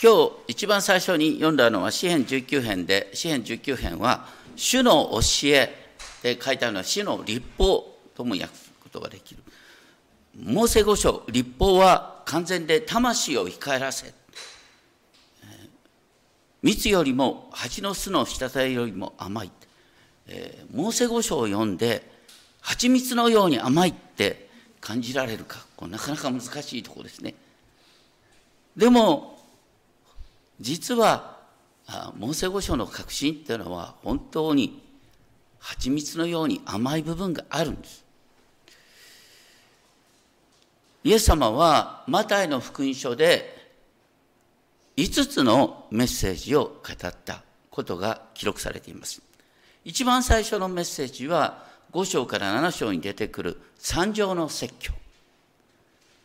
今日一番最初に読んだのは詩編19編で、詩編19編は、主の教えで書いてあるのは、主の立法とも訳すことができる。モーセ五章、立法は完全で魂を生き返らせ、蜜よりも蜂の巣の滴りよりも甘い。えー、モーセ五章を読んで、蜂蜜のように甘いって感じられるか、これなかなか難しいところですね。でも、実は、モーセ五章の確信っていうのは、本当に蜂蜜のように甘い部分があるんです。イエス様はマタイの福音書で5つのメッセージを語ったことが記録されています。一番最初のメッセージは5章から7章に出てくる三条の説教。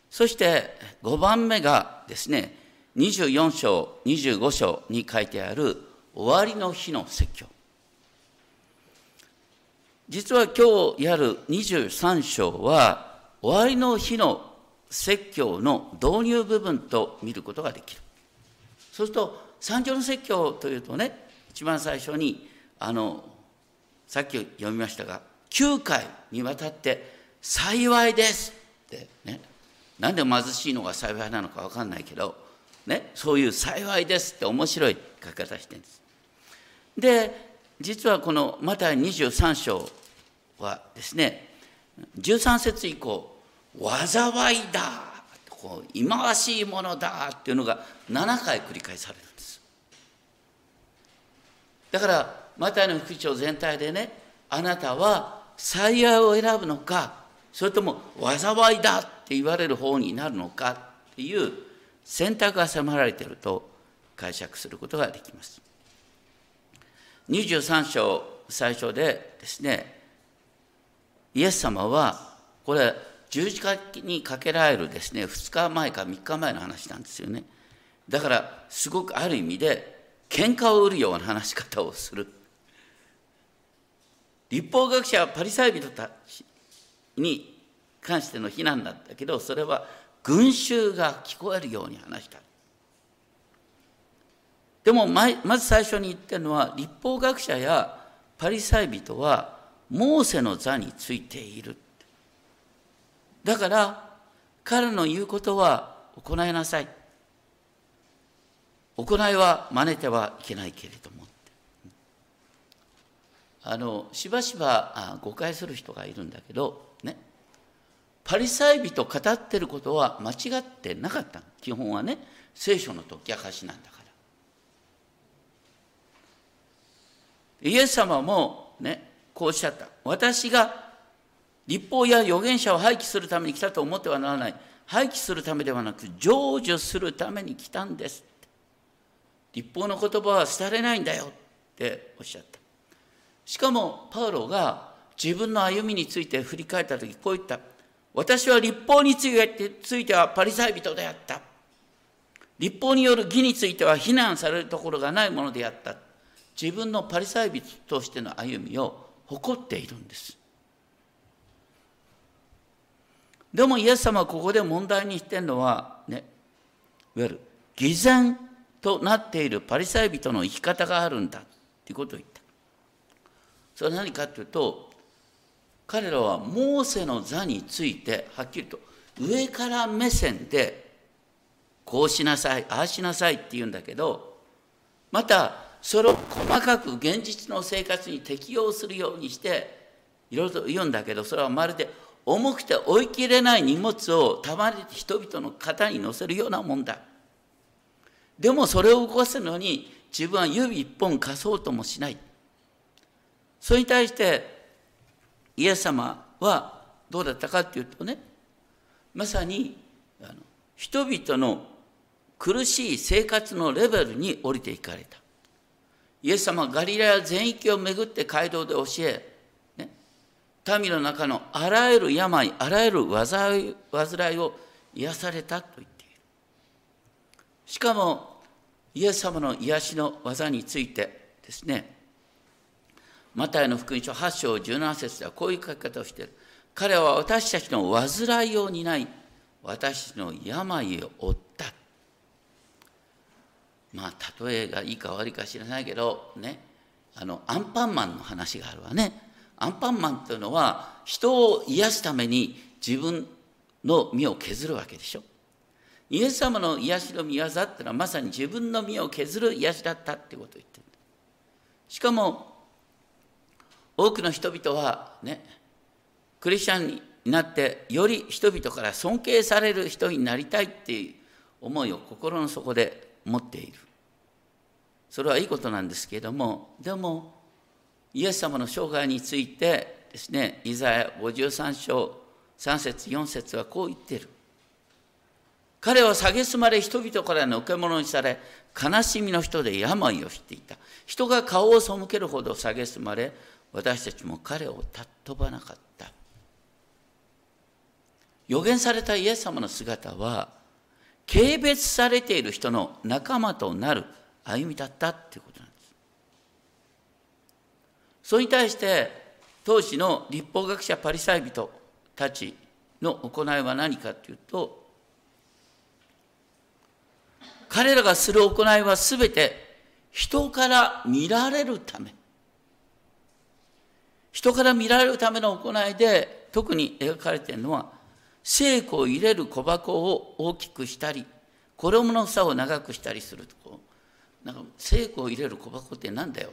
そして5番目がですね、24章、25章に書いてある終わりの日の説教。実は今日やる23章は終わりの日の説教の導入部分と見ることができる。そうすると三条の説教というとね一番最初にあのさっき読みましたが9回にわたって「幸いです」ってねなんで貧しいのが幸いなのか分かんないけど、ね、そういう「幸いです」って面白い書き方してるんです。で実はこのマタイ23章はですね13節以降災いだこう忌まわしいものだっていうのが7回繰り返されるんですだからマタイの副長全体でねあなたは幸いを選ぶのかそれとも災いだって言われる方になるのかっていう選択が迫られていると解釈することができます。23章最初でですねイエス様はこれ十字架にかけられるですね2日前か3日前の話なんですよね。だからすごくある意味で喧嘩を売るような話し方をする。立法学者はパリサイ人たちに関しての非難だったけどそれは群衆が聞こえるように話した。でもまず最初に言ってるのは立法学者やパリサイ人はモーセの座についている。だから彼の言うことは行いなさい。行いは真似てはいけないけれどもあのしばしば誤解する人がいるんだけどパリサイ人語ってることは間違ってなかった基本はね聖書の解き明かしなんだからイエス様もねこうおっしゃった私が立法や預言者を廃棄するために来たと思ってはならない。廃棄するためではなく、成就するために来たんです。立法の言葉は廃れないんだよっておっしゃった。しかも、パウロが自分の歩みについて振り返った時、こう言った。私は立法についてはパリサイ人であった。立法による義については非難されるところがないものであった。自分のパリサイ人としての歩みを誇っているんです。でもイエス様はここで問題にしてるのは、ね、いわゆる偽善となっているパリサイ人の生き方があるんだということを言った。それは何かというと、彼らはモーセの座についてはっきりと上から目線でこうしなさい、ああしなさいって言うんだけど、またそれを細かく現実の生活に適用するようにしていろいろと言うんだけど、それはまるで重くて追い切れない荷物をたまに人々の肩に乗せるようなもんだ。でもそれを動かすのに自分は指一本貸そうともしない。それに対してイエス様はどうだったかっていうとね、まさにあの人々の苦しい生活のレベルに降りていかれた。イエス様はガリラヤ全域を巡って街道で教え、ね民の中のあらゆる病、あらゆる災い煩いを癒されたと言っている。しかも、イエス様の癒しの技についてですね、マタイの福音書8章17節ではこういう書き方をしている。彼は私たちの煩いを担い、私たちの病を負った。まあ例えがいいか悪いか知らないけどねあのアンパンマンの話があるわねアンパンマンっていうのは人を癒すために自分の身を削るわけでしょイエス様の癒しの御業っていうのはまさに自分の身を削る癒しだったっていうことを言ってるしかも多くの人々はねクリスチャンになってより人々から尊敬される人になりたいっていう思いを心の底で持っている。それはいいことなんですけれどもでもイエス様の生涯についてですねイザヤ53章3節4節はこう言っている。彼は蔑まれ人々からの受け物にされ悲しみの人で病を知っていた。人が顔を背けるほど蔑まれ私たちも彼を尊ばなかった。予言されたイエス様の姿は軽蔑されている人の仲間となる歩みだったっていうことなんです。それに対して当時の立法学者パリサイ人たちの行いは何かというと彼らがする行いはすべて人から見られるため。人から見られるための行いで特に描かれているのは聖子を入れる小箱を大きくしたり衣の房を長くしたりするとこ。うなんか聖子を入れる小箱ってなんだよ。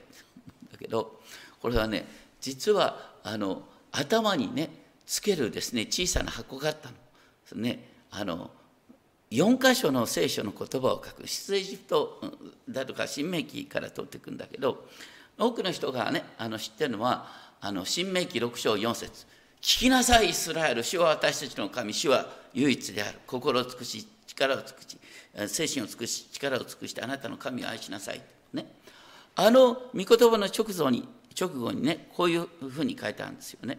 だけどこれはね実はあの頭にねつけるですね小さな箱があったの。ねあの4箇所の聖書の言葉を書く。出エジプトだとか新明記から取っていくんだけど多くの人がねあの知ってるのはあの新明記6章4節。聞きなさいイスラエル。主は私たちの神。主は唯一である。心を尽くし力を尽くし精神を尽くし力を尽くしてあなたの神を愛しなさい、ね、あの御言葉の直後に直後にねこういうふうに書いてあるんですよね。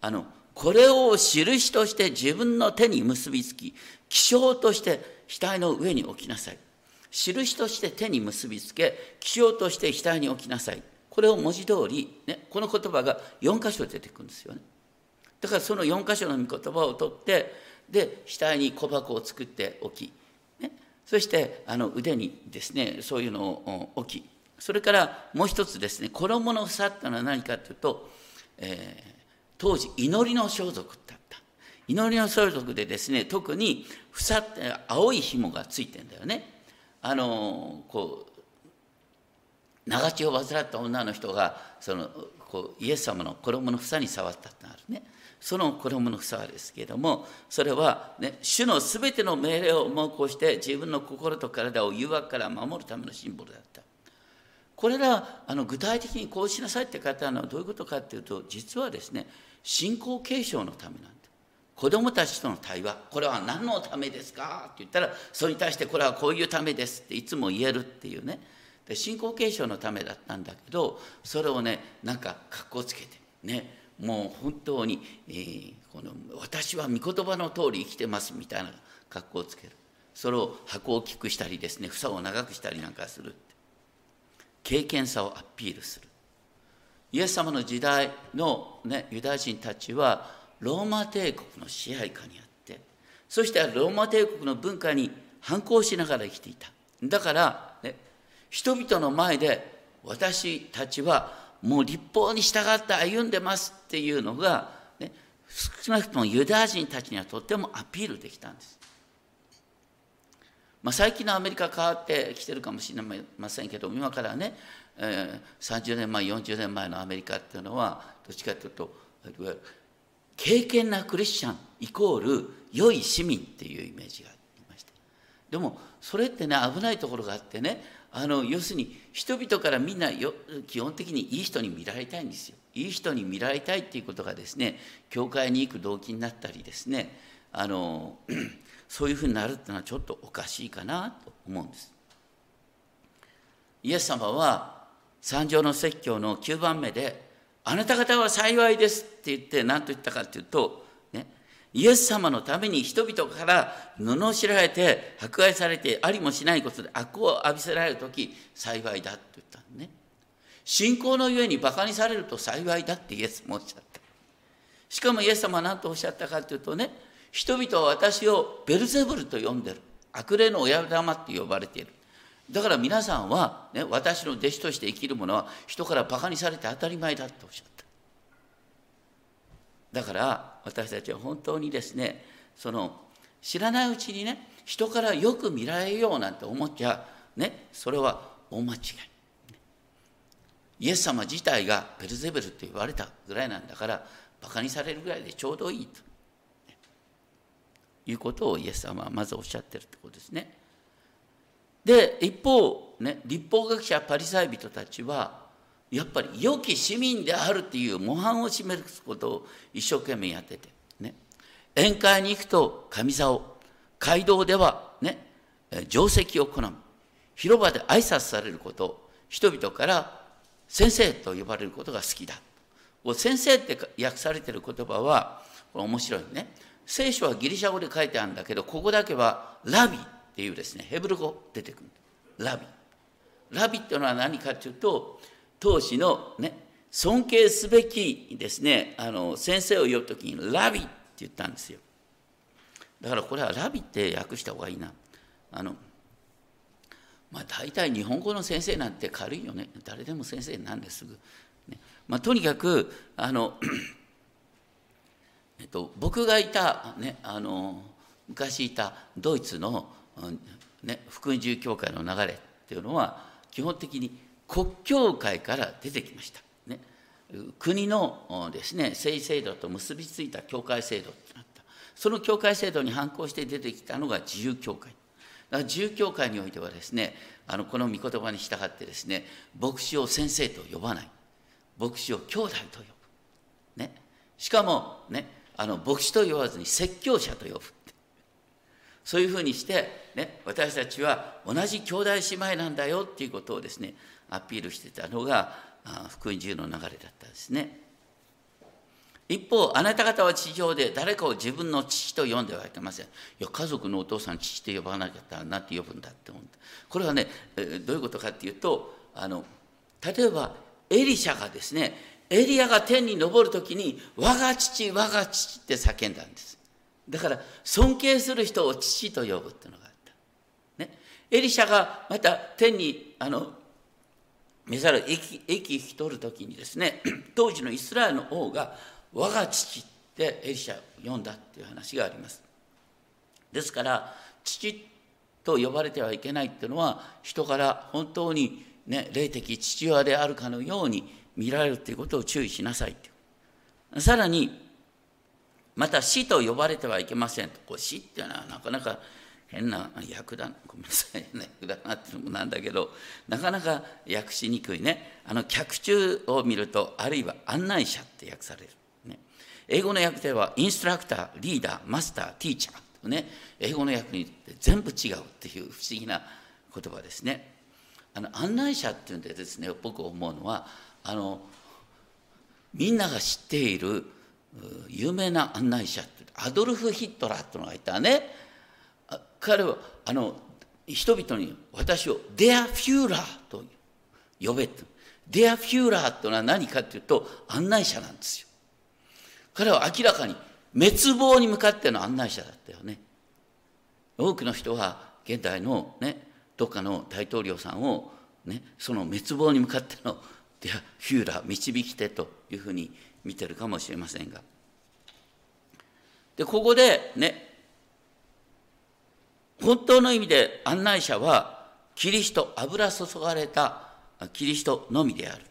あのこれを印として自分の手に結びつき気象として額の上に置きなさい。印として手に結びつけ気象として額に置きなさい。これを文字通り、ね、この言葉が4箇所出てくるんですよね。だからその4箇所の御言葉を取ってで額に小箱を作っておき、ね、そしてあの腕にですねそういうのを置き。それからもう一つですね衣の房っていうのは何かというと、えー、当時祈りの装束だった。祈りの装束でですね特に房って青い紐がついてんだよね。あのこう長血を患った女の人がそのこうイエス様の衣の房に触ったってあるね。その衣の房ですけれどもそれは、ね、主のすべての命令を猛攻して自分の心と体を誘惑から守るためのシンボルだった。これらあの具体的にこうしなさいって書いてあるのはどういうことかっていうと実はですね信仰継承のためなんだ。子供たちとの対話。これは何のためですか？って言ったらそれに対してこれはこういうためですっていつも言えるっていうね。で信仰継承のためだったんだけどそれをねなんか格好つけてねもう本当に、えー、この私は御言葉の通り生きてますみたいな格好をつける。それを箱を大きくしたりですね房を長くしたりなんかする経験さをアピールする。イエス様の時代の、ね、ユダヤ人たちはローマ帝国の支配下にあってそしてローマ帝国の文化に反抗しながら生きていた。だから、人々の前で私たちはもう立法に従って歩んでますっていうのが、ね、少なくともユダヤ人たちにはとってもアピールできたんです。まあ、最近のアメリカ変わってきてるかもしれませんけど今からね、えー、30年前40年前のアメリカっていうのはどっちかというと敬虔なクリスチャンイコール良い市民っていうイメージがありましたでもそれってね危ないところがあってねあの要するに人々からみんなよ基本的にいい人に見られたいんですよ。いい人に見られたいっていうことがですね教会に行く動機になったりですねあの そういうふうになるっていうのはちょっとおかしいかなと思うんです。イエス様は三条の説教の9番目で「あなた方は幸いです」って言って何と言ったかっていうとイエス様のために人々から罵られて迫害されてありもしないことで悪を浴びせられる時幸いだって言ったのね。信仰のゆえにバカにされると幸いだってイエスもおっしゃった。しかもイエス様は何とおっしゃったかというとね人々は私をベルゼブルと呼んでる。悪霊の親玉って呼ばれている。だから皆さんは、ね、私の弟子として生きる者は人からバカにされて当たり前だとおっしゃった。だから私たちは本当にですねその知らないうちにね人からよく見られようなんて思っちゃねそれは大間違い。イエス様自体がベルゼベルって言われたぐらいなんだからバカにされるぐらいでちょうどいいと。いうことをイエス様はまずおっしゃってるってことですね。で一方ね立法学者パリサイ人たちはやっぱり良き市民であるっていう模範を示すことを一生懸命やってて、ね、宴会に行くと神竿街道ではね定石を好む。広場で挨拶されること人々から先生と呼ばれることが好きだ。先生って訳されてる言葉は面白いね。聖書はギリシャ語で書いてあるんだけどここだけはラビっていうですねヘブル語出てくる。ラビ。ラビっていうのは何かというと当時のね尊敬すべきですねあの先生を呼ぶ時にラビって言ったんですよ。だからこれはラビって訳した方がいいな。あのまあ大体日本語の先生なんて軽いよね。誰でも先生なんですぐ、ね。まあ、とにかくあの えっと、僕がいた、ね、あの昔いたドイツの、ね、福音自由教会の流れっていうのは基本的に国教会から出てきました。ね、国のですね政治制度と結びついた教会制度ってなった。その教会制度に反抗して出てきたのが自由教会。だから自由教会においてはですねあのこの御言葉に従ってですね牧師を先生と呼ばない。牧師を兄弟と呼ぶ、ね、しかもねあの牧師と呼ばずに説教者と呼ぶそういうふうにして、ね、私たちは同じ兄弟姉妹なんだよっていうことをですねアピールしてたのが福音自由の流れだったんですね。一方あなた方は地上で誰かを自分の父と呼んではいけません。いや家族のお父さん父と呼ばなきゃなって呼ぶんだって思ったこれはねどういうことかっていうとあの例えばエリシャがですねエリアが天に昇る時に「我が父我が父」って叫んだんです。だから尊敬する人を父と呼ぶっていうのがあった、ね、エリシャがまた天にあの召され息息引き取る時にですね 当時のイスラエルの王が「我が父」ってエリシャを呼んだっていう話があります。ですから父と呼ばれてはいけないっていうのは人から本当にね霊的父親であるかのように見られるということを注意しなさいとさらにまた死と呼ばれてはいけませんと。こう死っていうのはなかなか変な役だごめんなさいね役だなっていうのもなんだけどなかなか訳しにくいね。あの客中を見るとあるいは案内者って訳される、ね、英語の訳ではインストラクターリーダーマスターティーチャーね英語の訳に全部違うっていう不思議な言葉ですね。あの案内者っていうんでですね僕思うのはあのみんなが知っている有名な案内者ってアドルフ・ヒットラーっていうのがいたね。彼はあの人々に私をデア・フューラーと呼べって。デア・フューラーっていうのは何かっていうと案内者なんですよ。彼は明らかに滅亡に向かっての案内者だったよね。多くの人は現代のねどっかの大統領さんをねその滅亡に向かってのではヒューラー導き手というふうに見てるかもしれませんが。でここでね本当の意味で案内者はキリスト油注がれたキリストのみである。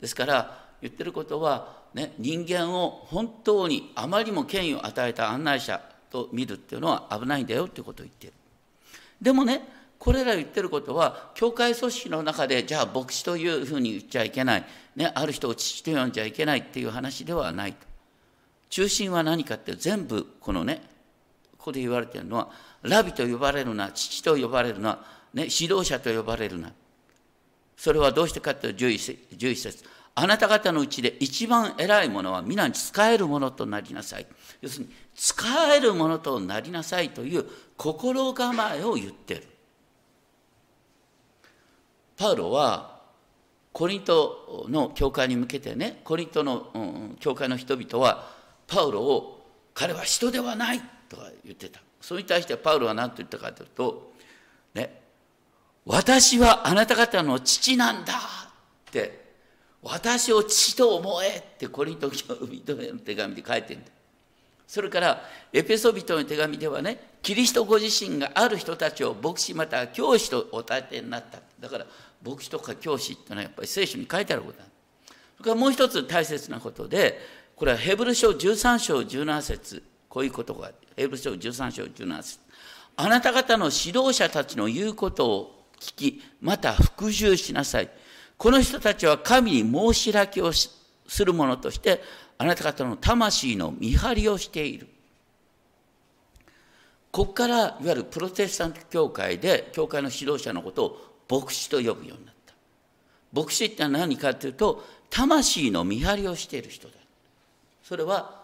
ですから言ってることは、ね、人間を本当にあまりも権威を与えた案内者と見るっていうのは危ないんだよってことを言ってる。でもねこれら言ってることは教会組織の中でじゃあ牧師というふうに言っちゃいけない、ね、ある人を父と呼んじゃいけないっていう話ではないと。中心は何かって全部このねここで言われてるのはラビと呼ばれるな父と呼ばれるな、ね、指導者と呼ばれるな。それはどうしてかっていうと11節。あなた方のうちで一番偉いものは皆に仕えるものとなりなさい。要するに仕えるものとなりなさいという心構えを言ってる。パウロはコリントの教会に向けてねコリントの、うん、教会の人々はパウロを彼は人ではない。とか言ってた。それに対してパウロは何と言ったかというと、ね、私はあなた方の父なんだって私を父と思えってコリント人の手紙で書いてるんだ。それからエペソビトの手紙ではねキリストご自身がある人たちを牧師または教師とお立てになった。だから牧師とか教師っていうのはやっぱり聖書に書いてあることだ。それからもう一つ大切なことでこれはヘブル書13章17節。こういうことがヘブル書13章17節。あなた方の指導者たちの言うことを聞きまた復習しなさい。この人たちは神に申し開きをする者としてあなた方の魂の見張りをしている。ここからいわゆるプロテスタント教会で教会の指導者のことを牧師と呼ぶようになった。牧師って何かというと魂の見張りをしている人だ。それは、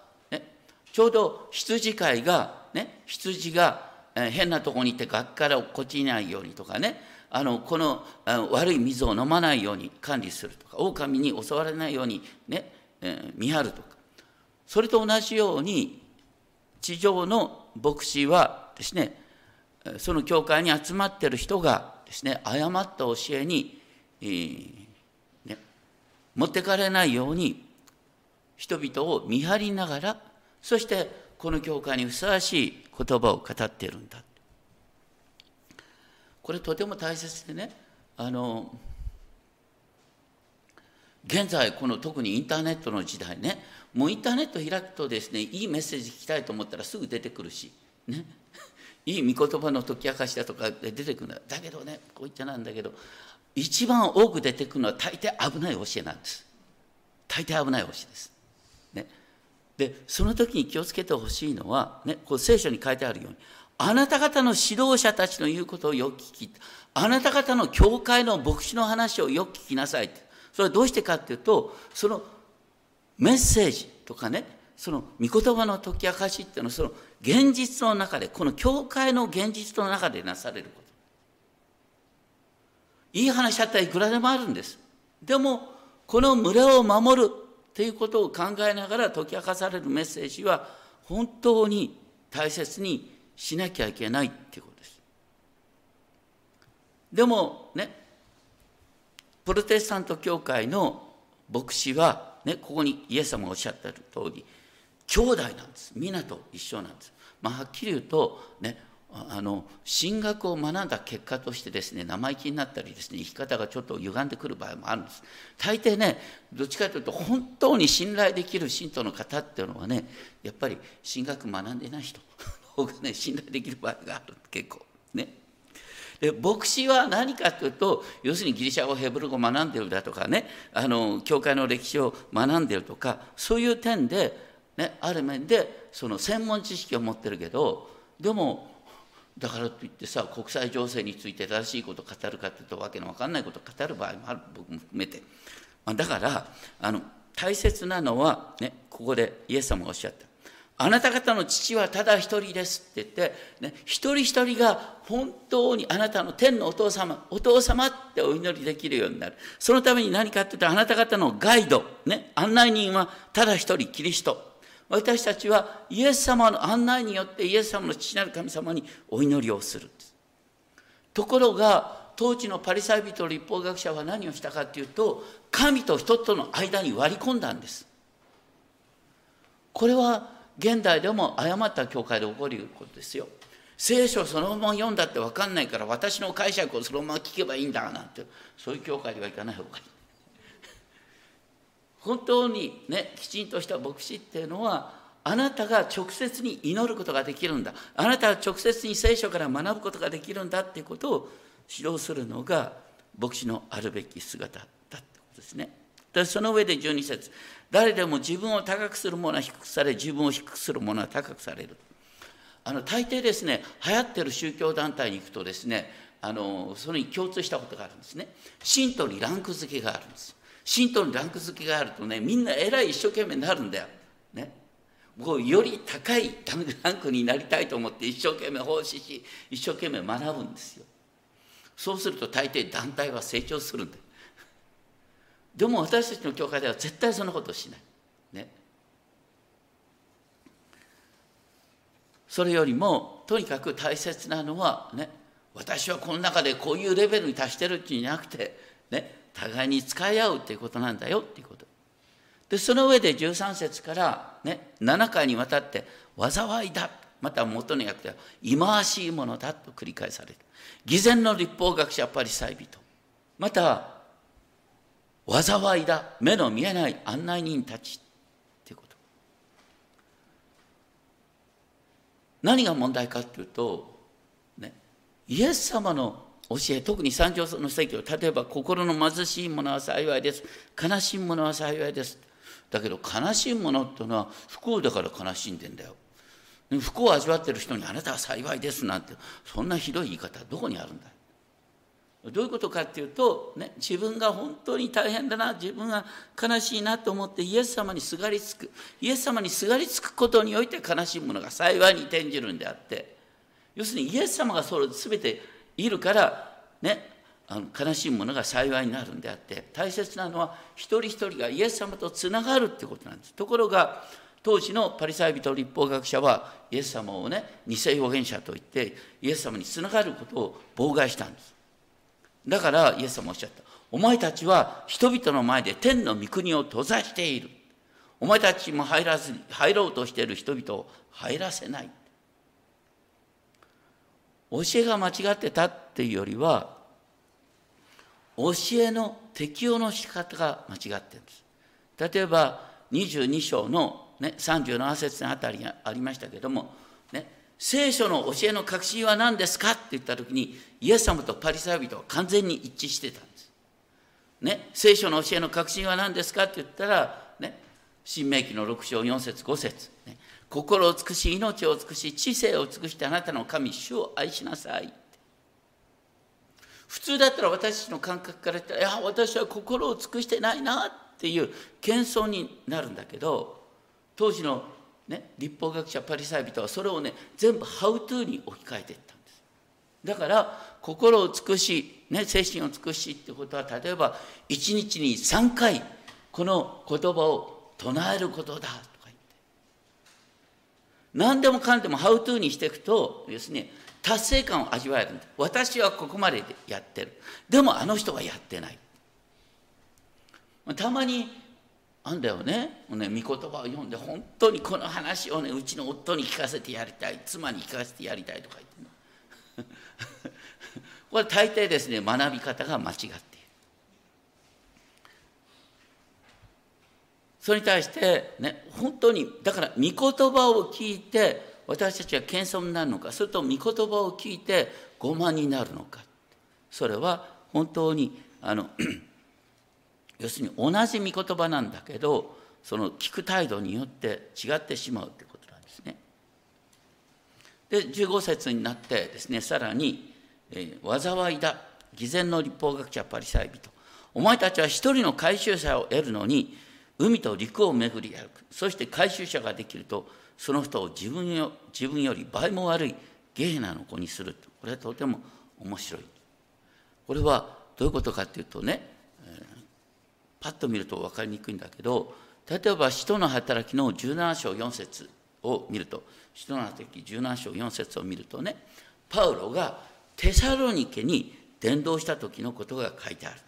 ちょうど羊飼いが、ね、羊が変なとこに行って崖から落っこちないようにとかねあのこの悪い水を飲まないように管理するとか狼に襲われないようにね、え、見張るとか。それと同じように地上の牧師はですねその教会に集まってる人がですね誤った教えに、えーね、持ってかれないように人々を見張りながらそしてこの教会にふさわしい言葉を語っているんだ。これとても大切でねあの現在この特にインターネットの時代ねもうインターネット開くとですねいいメッセージ聞きたいと思ったらすぐ出てくるしね。いい御言葉の解き明かしだとか出てくるんだ。だけどねこう言っちゃなんだけど一番多く出てくるのは大抵危ない教えなんです。大抵危ない教えです。でその時に気をつけてほしいのは、ね、こう聖書に書いてあるようにあなた方の指導者たちの言うことをよく聞きあなた方の教会の牧師の話をよく聞きなさいそれはどうしてかっていうとそのメッセージとかねその御言葉の解き明かしっていうのはその現実の中でこの教会の現実の中でなされること。いい話だったらいくらでもあるんです。でもこの群れを守るっていうことを考えながら解き明かされるメッセージは本当に大切にしなきゃいけないっていうことです。でもねプロテスタント教会の牧師はねここにイエス様がおっしゃった通り兄弟なんです。皆と一緒なんです、まあ、はっきり言うとねあの進学を学んだ結果としてですね生意気になったりですね生き方がちょっと歪んでくる場合もあるんです。大抵ねどっちかというと本当に信頼できる信徒の方っていうのはねやっぱり進学学んでない人 の方がね信頼できる場合がある結構。ね。で牧師は何かというと要するにギリシャ語ヘブル語を学んでるだとかねあの教会の歴史を学んでるとかそういう点でね、ある面でその専門知識を持ってるけどでもだからといってさ国際情勢について正しいことを語るかというとわけのわかんないことを語る場合もある僕も含めて、まあ、だからあの大切なのは、ね、ここでイエス様がおっしゃった。あなた方の父はただ一人ですって言って、ね、一人一人が本当にあなたの天のお父様、お父様ってお祈りできるようになる。そのために何かっていうと、あなた方のガイド、ね、案内人はただ一人、キリスト。私たちはイエス様の案内によってイエス様の父なる神様にお祈りをするところが当時のパリサイ人立法学者は何をしたかというと神と人との間に割り込んだんです。これは現代でも誤った教会で起こることですよ。聖書そのまま読んだって分かんないから私の解釈をそのまま聞けばいいんだなんてそういう教会ではいかない方がいい。本当にねきちんとした牧師っていうのはあなたが直接に祈ることができるんだあなたが直接に聖書から学ぶことができるんだっていうことを指導するのが牧師のあるべき姿だってことですね。でその上で12節誰でも自分を高くする者は低くされ自分を低くする者は高くされる。あの大抵ですね流行ってる宗教団体に行くとですねあのそれに共通したことがあるんですね。信徒にランク付けがあるんです。信徒のランク付けがあるとねみんな偉い一生懸命になるんだよ。ね、もうより高いランクになりたいと思って一生懸命奉仕し一生懸命学ぶんですよ。そうすると大抵団体は成長するんだよ。でも私たちの教会では絶対そんなことしない。ね。それよりもとにかく大切なのはね私はこの中でこういうレベルに達してるっていうんじゃなくて、ね、互いに使い合うっていうことなんだよっていうこと。で、その上で13節から、ね、7回にわたって、災いだ。また元の訳では、忌まわしいものだと繰り返される。偽善の立法学者パリサイ人。また、災いだ。目の見えない案内人たち。ってこと。何が問題かっていうと、ね、イエス様の教え、特に三条の説教、例えば心の貧しい者は幸いです。悲しい者は幸いです。だけど悲しいものっていうのは不幸だから悲しんでんだよ。不幸を味わってる人にあなたは幸いですなんてそんなひどい言い方どこにあるんだどういうことかっていうと、ね、自分が本当に大変だな自分が悲しいなと思ってイエス様にすがりつくイエス様にすがりつくことにおいて悲しいものが幸いに転じるんであって要するにイエス様がそれ全ているからねあの悲しいものが幸いになるんであって大切なのは一人一人がイエス様とつながるってことなんです。ところが当時のパリサイ人立法学者はイエス様をね偽預言者と言ってイエス様につながることを妨害したんです。だからイエス様おっしゃった。お前たちは人々の前で天の御国を閉ざしている。お前たちも入らずに入ろうとしている人々を入らせない。教えが間違ってたっていうよりは教えの適用の仕方が間違ってるんです。例えば22章の、ね、37節のあたりがありましたけども、ね、聖書の教えの核心は何ですかって言った時にイエス様とパリサイ人は完全に一致してたんです。ね、聖書の教えの核心は何ですかって言ったら、ね、新明記の6章4節5節、ね、心を尽くし命を尽くし知性を尽くしてあなたの神主を愛しなさい。普通だったら私たちの感覚から言ったら、いや、私は心を尽くしてないなっていう謙遜になるんだけど、当時の、ね、立法学者パリサイ人はそれをね、全部ハウトゥーに置き換えていったんです。だから、心を尽くし、ね、精神を尽くしってことは、例えば、一日に3回、この言葉を唱えることだ。何でもかんでもハウトゥーにしていくと、要するに、達成感を味わえるんだ。私はここまでやってる。でもあの人はやってない。たまにあんだよね。もうね御言葉を読んで本当にこの話をねうちの夫に聞かせてやりたい。妻に聞かせてやりたいとか言って これ大抵ですね学び方が間違っている。それに対してね本当にだから御言葉を聞いて私たちは謙遜になるのかそれと御言葉を聞いて傲慢になるのか。それは本当にあの 要するに同じ御言葉なんだけどその聞く態度によって違ってしまうということなんですね。で15節になってですねさらに「えー、災いだ。偽善の立法学者パリサイ人。お前たちは一人の回収者を得るのに海と陸を巡り歩く。そして回収者ができるとその人を自分よ自分より倍も悪いゲーナの子にする。これはとても面白い。これはどういうことかっていうとね、えー、パッと見ると分かりにくいんだけど例えば使徒の働きの17章4節を見ると使徒の働き17章4節を見るとねパウロがテサロニケに伝道した時のことが書いてある。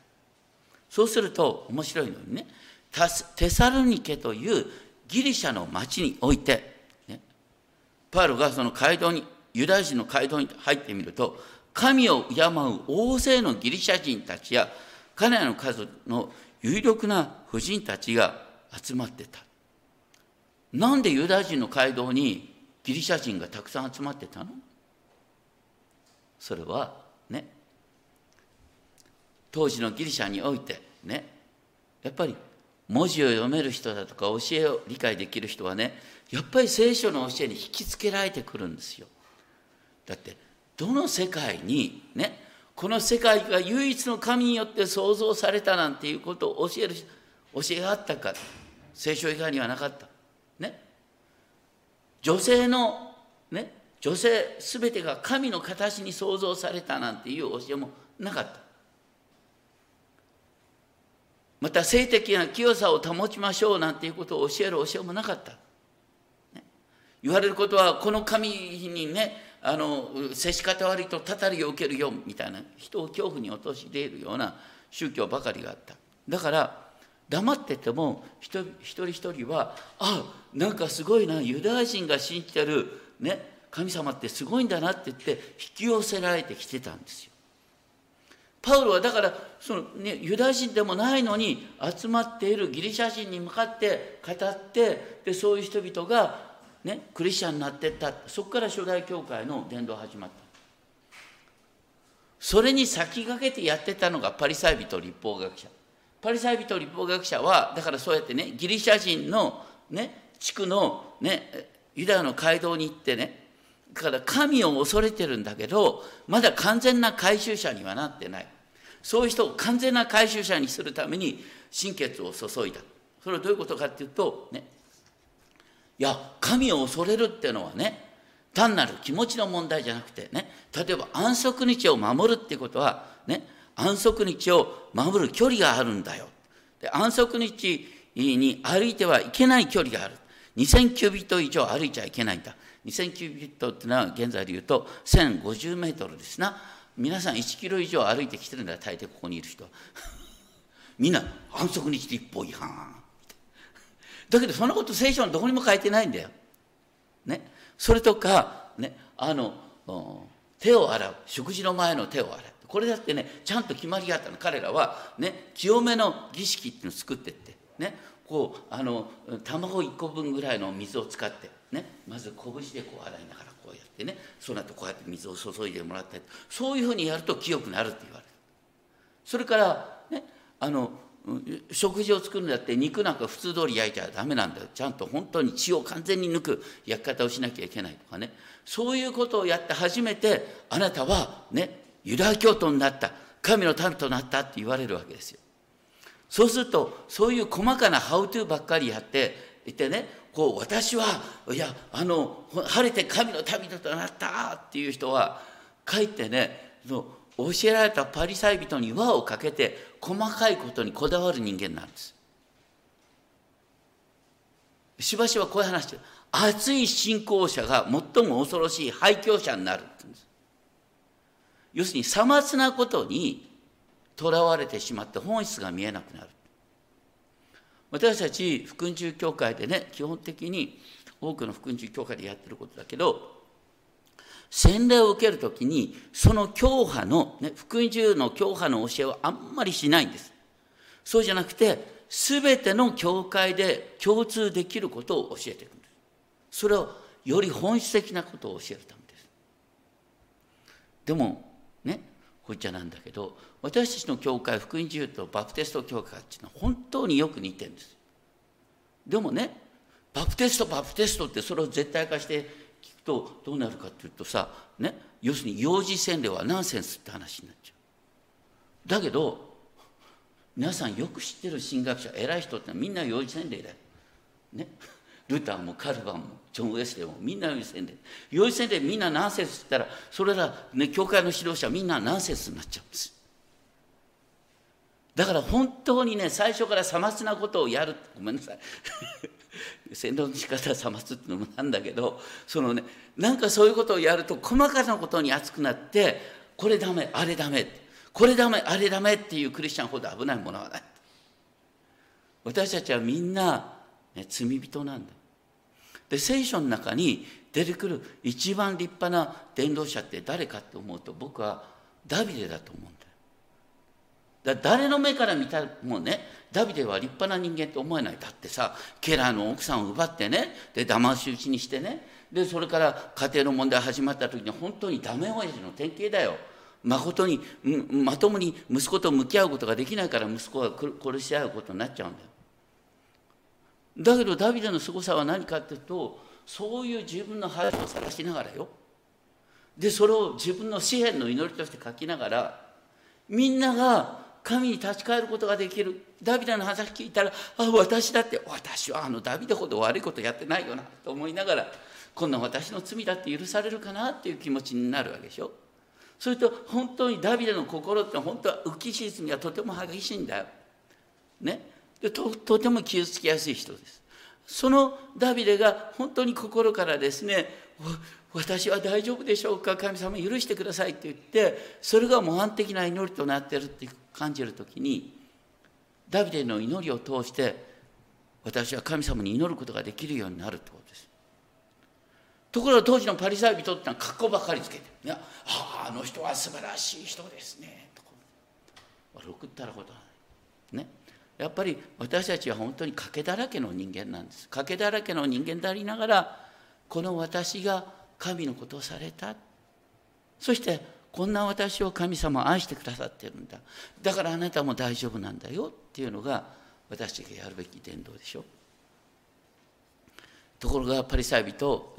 そうすると面白いのにねテサロニケというギリシャの町においてねパウロがその街道に、ユダヤ人の街道に入ってみると、神を敬う大勢のギリシャ人たちや、彼らの数の有力な婦人たちが集まってた。なんでユダヤ人の街道にギリシャ人がたくさん集まってたの？それはね、当時のギリシャにおいてね、やっぱり文字を読める人だとか教えを理解できる人はねやっぱり聖書の教えに引きつけられてくるんですよ。だってどの世界にねこの世界が唯一の神によって創造されたなんていうことを教える教えがあったか。聖書以外にはなかった。ね。女性のね女性全てが神の形に創造されたなんていう教えもなかった。また性的な清さを保ちましょうなんていうことを教える教えもなかった。ね、言われることはこの神にねあの接し方悪いとたたりを受けるよみたいな人を恐怖に陥れるような宗教ばかりがあっただから黙ってても一人一人はあなんかすごいなユダヤ人が信じてる、ね、神様ってすごいんだなって言って引き寄せられてきてたんですよ。パウロはだからその、ね、ユダヤ人でもないのに集まっているギリシャ人に向かって語ってでそういう人々が、ね、クリスチャンになっていった。そこから初代教会の伝道始まった。それに先駆けてやってたのがパリサイ人立法学者。パリサイ人立法学者はだからそうやってねギリシャ人のね地区のねユダヤの街道に行ってねから神を恐れてるんだけどまだ完全な回収者にはなってない。そういう人を完全な回収者にするために心血を注いだ。それはどういうことかっていうとね。いや神を恐れるっていうのはね単なる気持ちの問題じゃなくてね。例えば安息日を守るっていうことはね。安息日を守る距離があるんだよ。で安息日に歩いてはいけない距離がある。2000キュビット以上歩いちゃいけないんだ。2000キュービットっていうのは現在で言うと1050メートルですな。皆さん1キロ以上歩いてきてるんだ。大抵ここにいる人は。みんな安息日立法違反。だけどそんなこと聖書のどこにも書いてないんだよ、ね、それとか、ね、あの手を洗う。食事の前の手を洗う。これだってねちゃんと決まりがあったの。彼らはね清めの儀式っていうのを作ってって。ね。こうあの卵1個分ぐらいの水を使って。ねまず拳でこう洗いながらこうやってねその後こうやって水を注いでもらったりそういうふうにやると清くなるって言われる。それからねあの食事を作るんだって肉なんか普通通り焼いちゃダメなんだよ。ちゃんと本当に血を完全に抜く焼き方をしなきゃいけないとかね。そういうことをやって初めてあなたはねユダヤ教徒になった神の民となったって言われるわけですよ。そうするとそういう細かなハウトゥーばっかりやっていてねこう私はいやあの晴れて神の民となったっていう人はかえってね教えられたパリサイ人に輪をかけて細かいことにこだわる人間なんです。しばしばこういう話して熱い信仰者が最も恐ろしい廃墟者になるって言うんです。要するにさまつなことにとらわれてしまって本質が見えなくなる。私たち福音中教会でね基本的に多くの福音中教会でやってることだけど洗礼を受けるときにその教派の、ね、福音中の教派の教えはあんまりしないんです。そうじゃなくて全ての教会で共通できることを教えていくんです。それをより本質的なことを教えるためです。でもこっちゃなんだけど私たちの教会福音自由とバプテスト教会っていうのは本当によく似てるんです。でもねバプテストバプテストってそれを絶対化して聞くとどうなるかっていうとさ、ね、要するに幼児洗礼はナンセンスって話になっちゃう。だけど皆さんよく知ってる神学者偉い人ってみんな幼児洗礼だよ、ね、ルターもカルバンもジョン・ウェスレーもみんな幼児洗礼幼児洗礼みんなナンセンスって言ったらそれら、ね、教会の指導者みんなナンセンスになっちゃうんですだから本当にね最初からさまつなことをやるごめんなさい。洗脳の仕方さますってのもなんだけどそのねなんかそういうことをやると細かなことに熱くなってこれダメあれダメこれダメあれダメっていうクリスチャンほど危ないものはない。私たちはみんな、ね、罪人なんだ。で聖書の中に出てくる一番立派な伝道者って誰かって思うと僕はダビデだと思うんだよ。誰の目から見たらもうね。ダビデは立派な人間と思えない。だってさケラーの奥さんを奪ってね。で騙し討ちにしてね。でそれから家庭の問題始まった時に本当にダメ親父の典型だよ。まことにまともに息子と向き合うことができないから息子が殺し合うことになっちゃうんだよ。だけどダビデの凄さは何かっていうとそういう自分の恥を晒しながらよ。でそれを自分の詩篇の祈りとして書きながらみんなが神に立ち返ることができる。ダビデの話聞いたらあ私だって私はあのダビデほど悪いことやってないよなと思いながらこんな私の罪だって許されるかなっていう気持ちになるわけでしょ。それと本当にダビデの心って本当は浮き沈みがとても激しいんだよ。ね、でととても傷つきやすい人です。そのダビデが本当に心からですね私は大丈夫でしょうか？神様許してくださいって言ってそれが模範的な祈りとなってるって感じる時にダビデの祈りを通して私は神様に祈ることができるようになるってことです。ところが当時のパリサイ人ってのは格好ばかりつけて「いやああの人は素晴らしい人ですね」とか悪くったらことはないね。やっぱり私たちは本当に賭けだらけの人間なんです。賭けだらけの人間でありながらこの私が神のことをされた。そしてこんな私を神様は愛してくださってるんだ。だからあなたも大丈夫なんだよっていうのが私がやるべき伝道でしょ。ところがパリサイ人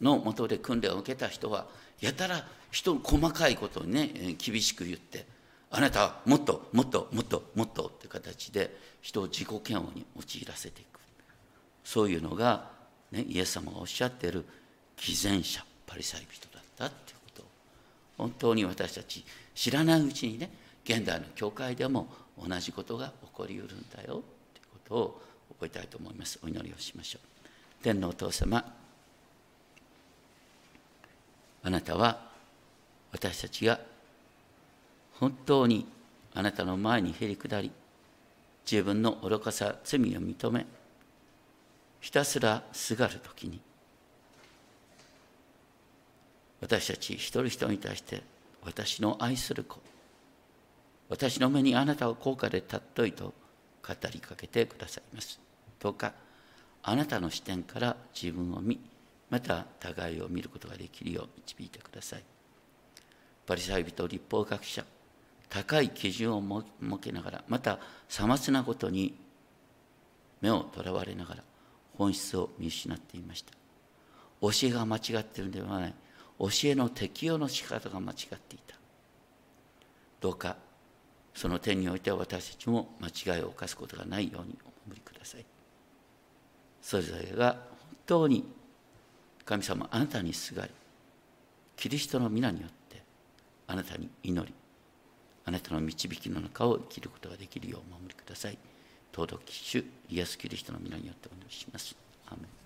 のもとで訓練を受けた人はやたら人の細かいことをね厳しく言ってあなたはもっともっともっともっとって形で人を自己嫌悪に陥らせていく。そういうのが、ね、イエス様がおっしゃっている偽善者パリサイ人だったっていうこと。を本当に私たち知らないうちにね現代の教会でも同じことが起こりうるんだよということを覚えたいと思います。お祈りをしましょう。天皇お父様あなたは私たちが本当にあなたの前にへり下り自分の愚かさ罪を認めひたすらすがる時に私たち一人一人に対して私の愛する子私の目にあなたは高価で尊いと語りかけてくださいます。どうかあなたの視点から自分を見また互いを見ることができるよう導いてください。パリサイ人立法学者高い基準を設けながらまたさまつなことに目をとらわれながら本質を見失っていました。教えが間違っているのではない。教えの適用の仕方が間違っていた。どうかその点においては私たちも間違いを犯すことがないようにお守りください。それぞれが本当に神様あなたにすがりキリストの皆によってあなたに祈りあなたの導きの中を生きることができるようお守りください。尊き主イエス・キリストの皆によってお願いします。アメン